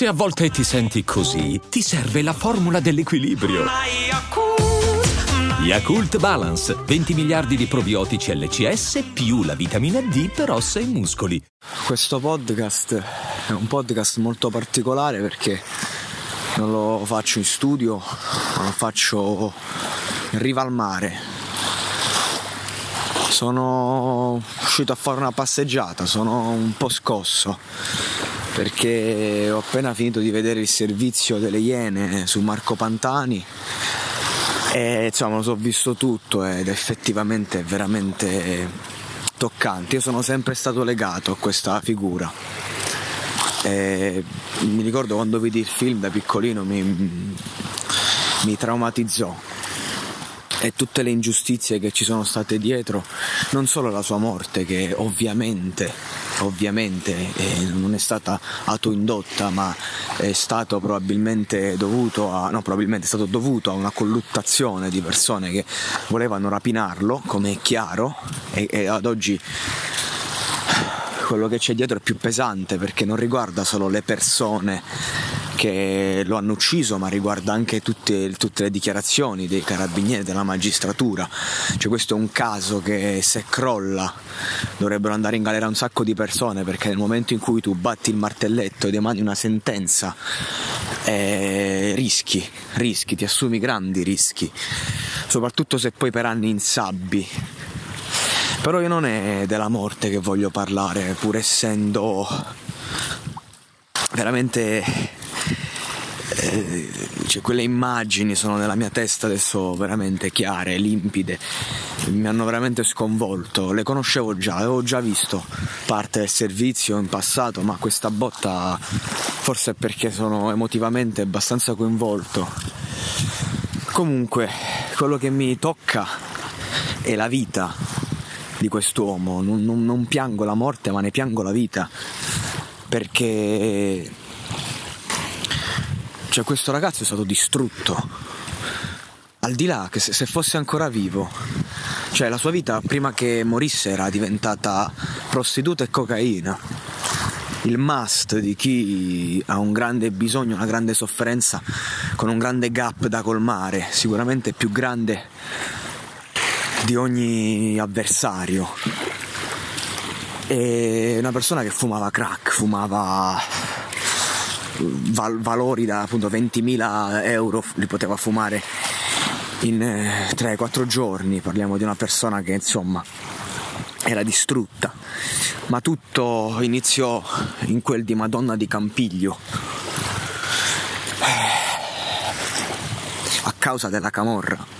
Se a volte ti senti così, ti serve la formula dell'equilibrio. Yakult Balance, 20 miliardi di probiotici LCS più la vitamina D per ossa e muscoli. Questo podcast è un podcast molto particolare perché non lo faccio in studio, lo faccio in riva al mare. Sono uscito a fare una passeggiata, sono un po' scosso perché ho appena finito di vedere il servizio delle Iene su Marco Pantani e insomma lo so visto tutto ed effettivamente è veramente toccante. Io sono sempre stato legato a questa figura. E mi ricordo quando vidi il film da piccolino mi, mi traumatizzò e tutte le ingiustizie che ci sono state dietro, non solo la sua morte che ovviamente, ovviamente eh, non è stata autoindotta ma è stato probabilmente dovuto a, no probabilmente è stato dovuto a una colluttazione di persone che volevano rapinarlo, come è chiaro, e, e ad oggi quello che c'è dietro è più pesante perché non riguarda solo le persone che lo hanno ucciso, ma riguarda anche tutte, tutte, le dichiarazioni dei carabinieri, della magistratura. Cioè questo è un caso che se crolla dovrebbero andare in galera un sacco di persone perché nel momento in cui tu batti il martelletto ed emani una sentenza eh, rischi, rischi, ti assumi grandi rischi, soprattutto se poi per anni insabbi però io non è della morte che voglio parlare, pur essendo veramente eh, cioè, quelle immagini sono nella mia testa adesso veramente chiare, limpide, mi hanno veramente sconvolto, le conoscevo già, avevo già visto parte del servizio in passato, ma questa botta forse è perché sono emotivamente abbastanza coinvolto. Comunque, quello che mi tocca è la vita di quest'uomo, non, non, non piango la morte ma ne piango la vita, perché cioè questo ragazzo è stato distrutto. Al di là che se, se fosse ancora vivo, cioè la sua vita prima che morisse era diventata prostituta e cocaina. Il must di chi ha un grande bisogno, una grande sofferenza, con un grande gap da colmare, sicuramente più grande di ogni avversario. E una persona che fumava crack, fumava val- valori da appunto 20.000 euro li poteva fumare in eh, 3-4 giorni, parliamo di una persona che insomma era distrutta, ma tutto iniziò in quel di Madonna di Campiglio. A causa della camorra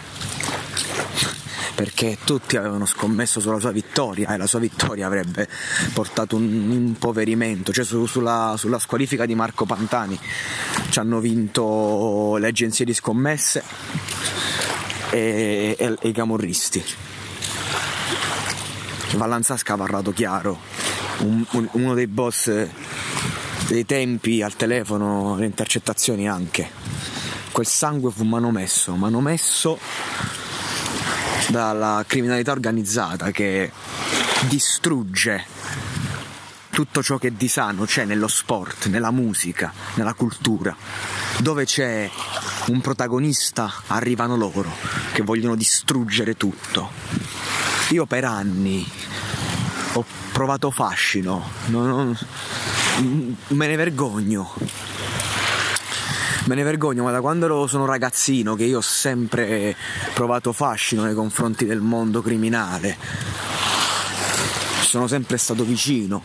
perché tutti avevano scommesso sulla sua vittoria e la sua vittoria avrebbe portato un impoverimento, cioè su, sulla, sulla squalifica di Marco Pantani ci hanno vinto le agenzie di scommesse e, e, e i camorristi. Vallanzasca ha parlato chiaro, un, un, uno dei boss dei tempi al telefono, le intercettazioni anche. Quel sangue fu manomesso, manomesso dalla criminalità organizzata che distrugge tutto ciò che di sano c'è nello sport, nella musica, nella cultura. Dove c'è un protagonista arrivano loro che vogliono distruggere tutto. Io per anni ho provato fascino, non, non, me ne vergogno me ne vergogno, ma da quando sono ragazzino che io ho sempre provato fascino nei confronti del mondo criminale. Sono sempre stato vicino,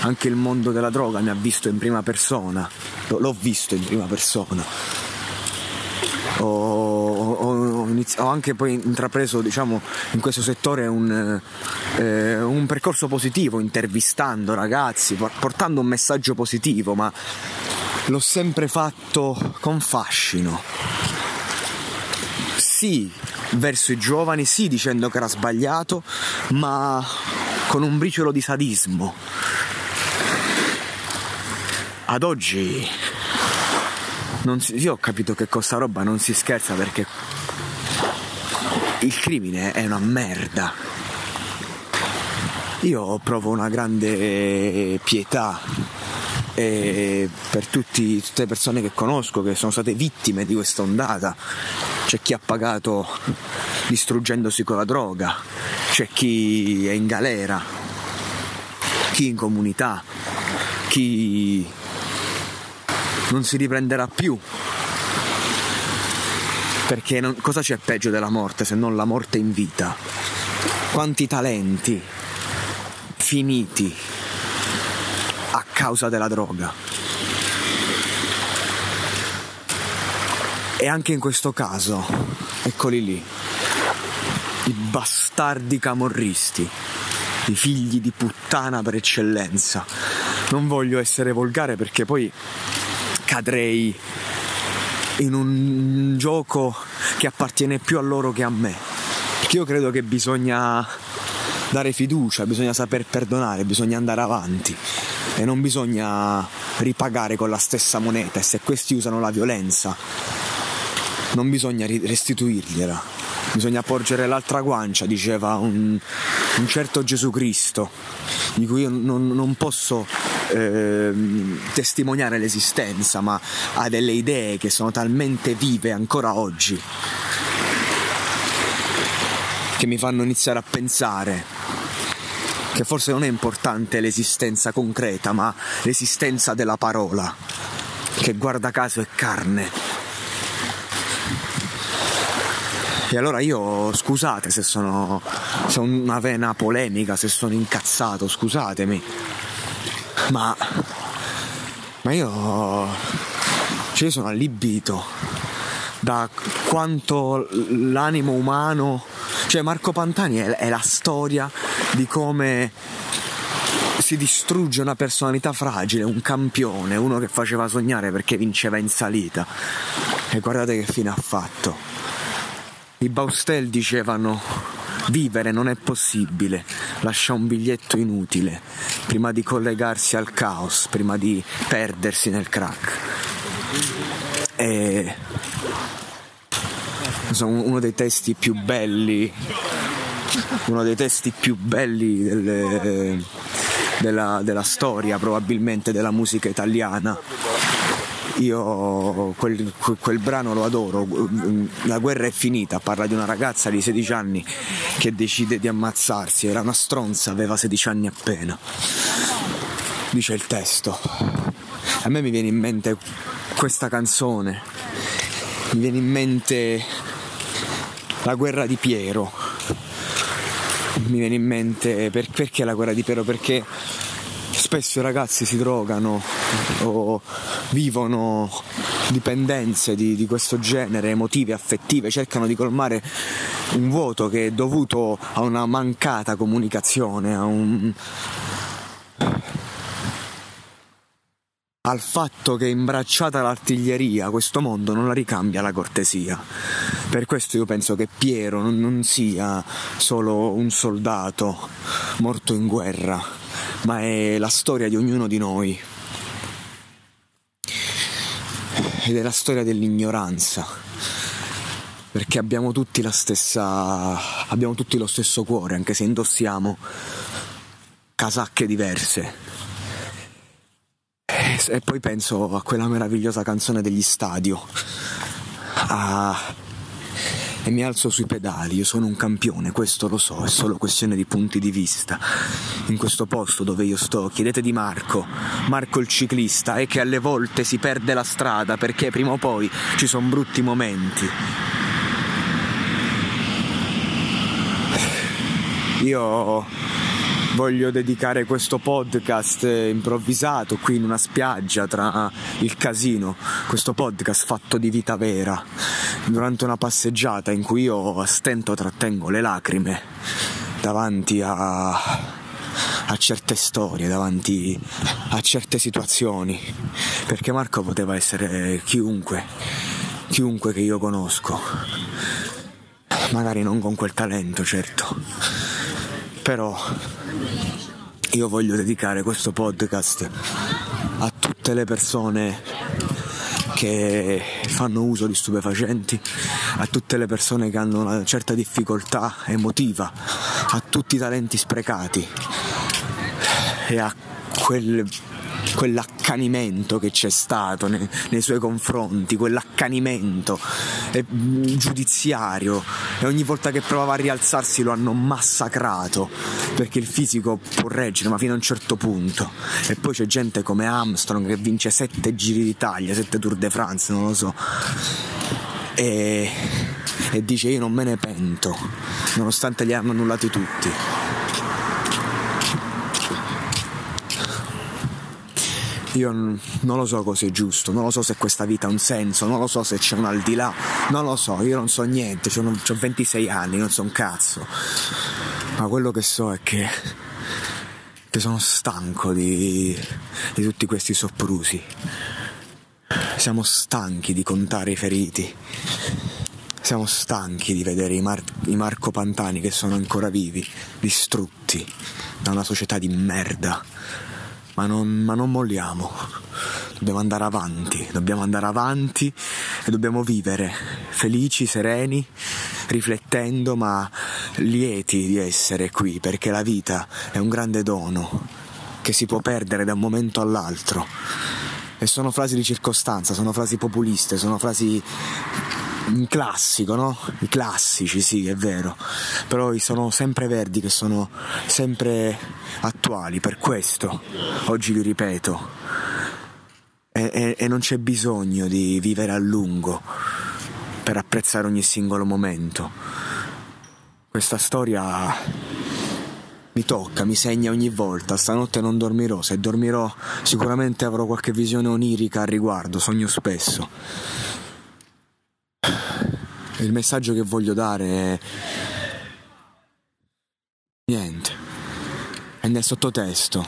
anche il mondo della droga mi ha visto in prima persona, l'ho visto in prima persona. Ho, ho, ho, anche poi intrapreso diciamo, in questo settore un, eh, un, percorso positivo, intervistando ragazzi, portando un messaggio positivo, ma l'ho sempre fatto con fascino. Sì, verso i giovani, sì, dicendo che era sbagliato, ma con un briciolo di sadismo. Ad oggi si, io ho capito che con sta roba non si scherza perché il crimine è una merda. Io provo una grande pietà e per tutti, tutte le persone che conosco che sono state vittime di questa ondata. C'è chi ha pagato distruggendosi con la droga, c'è chi è in galera, chi in comunità, chi non si riprenderà più. Perché non, cosa c'è peggio della morte se non la morte in vita? Quanti talenti finiti causa della droga. E anche in questo caso, eccoli lì, i bastardi camorristi, i figli di puttana per eccellenza. Non voglio essere volgare perché poi cadrei in un gioco che appartiene più a loro che a me. Perché io credo che bisogna dare fiducia, bisogna saper perdonare, bisogna andare avanti e non bisogna ripagare con la stessa moneta e se questi usano la violenza non bisogna restituirgliela, bisogna porgere l'altra guancia, diceva un, un certo Gesù Cristo, di cui io non, non posso eh, testimoniare l'esistenza, ma ha delle idee che sono talmente vive ancora oggi che mi fanno iniziare a pensare che forse non è importante l'esistenza concreta, ma l'esistenza della parola, che guarda caso è carne. E allora io, scusate se sono, se una vena polemica, se sono incazzato, scusatemi, ma, ma io, cioè io sono allibito da quanto l'animo umano, cioè Marco Pantani è, è la storia di come si distrugge una personalità fragile, un campione, uno che faceva sognare perché vinceva in salita. E guardate che fine ha fatto. I Baustel dicevano vivere non è possibile, lascia un biglietto inutile, prima di collegarsi al caos, prima di perdersi nel crack. E sono uno dei testi più belli uno dei testi più belli delle, della, della storia probabilmente della musica italiana. Io quel, quel, brano lo adoro, la guerra è finita, parla di una ragazza di 16 anni che decide di ammazzarsi, era una stronza, aveva 16 anni appena. Dice il testo. A me mi viene in mente questa canzone, mi viene in mente la guerra di Piero, mi viene in mente per, perché la guerra di Piero? Perché spesso i ragazzi si drogano o vivono dipendenze di, di, questo genere, emotive, affettive, cercano di colmare un vuoto che è dovuto a una mancata comunicazione, a un, al fatto che imbracciata l'artiglieria questo mondo non la ricambia la cortesia. Per questo io penso che Piero non, non sia solo un soldato morto in guerra, ma è la storia di ognuno di noi. Ed è la storia dell'ignoranza. Perché abbiamo tutti la stessa. abbiamo tutti lo stesso cuore, anche se indossiamo casacche diverse e poi penso a quella meravigliosa canzone degli stadio. Ah, e mi alzo sui pedali, io sono un campione, questo lo so, è solo questione di punti di vista. In questo posto dove io sto, chiedete di Marco, Marco il ciclista, è che alle volte si perde la strada perché prima o poi ci sono brutti momenti. Io voglio dedicare questo podcast improvvisato qui in una spiaggia tra il casino, questo podcast fatto di vita vera, durante una passeggiata in cui io a stento trattengo le lacrime davanti a, a certe storie, davanti a certe situazioni, perché Marco poteva essere chiunque, chiunque che io conosco, magari non con quel talento, certo, però io voglio dedicare questo podcast a tutte le persone che fanno uso di stupefacenti, a tutte le persone che hanno una certa difficoltà emotiva, a tutti i talenti sprecati e a quel quell'accanimento che c'è stato nei, nei suoi confronti, quell'accanimento eh, giudiziario. E ogni volta che provava a rialzarsi lo hanno massacrato perché il fisico può reggere ma fino a un certo punto. E poi c'è gente come Armstrong che vince sette giri d'Italia, sette Tour de France, non lo so. E, e dice io non me ne pento nonostante li hanno annullati tutti Io non lo so cosa è giusto, non lo so se questa vita ha un senso, non lo so se c'è un al di là, non lo so, io non so niente, ho 26 anni, non so un cazzo. Ma quello che so è che, che sono stanco di, di tutti questi soprusi. Siamo stanchi di contare i feriti. Siamo stanchi di vedere i, Mar- i Marco Pantani che sono ancora vivi, distrutti da una società di merda ma non, ma non molliamo. Dobbiamo andare avanti, dobbiamo andare avanti e dobbiamo vivere felici, sereni, riflettendo, ma lieti di essere qui, perché la vita è un grande dono che si può perdere da un momento all'altro. E sono frasi di circostanza, sono frasi populiste, sono frasi un classico, no? I classici, sì, è vero, però sono sempre verdi che sono sempre attuali, per questo oggi li ripeto. E, e, e non c'è bisogno di vivere a lungo per apprezzare ogni singolo momento. Questa storia mi tocca, mi segna ogni volta. Stanotte non dormirò, se dormirò sicuramente avrò qualche visione onirica al riguardo, sogno spesso. Il messaggio che voglio dare è niente. È nel sottotesto.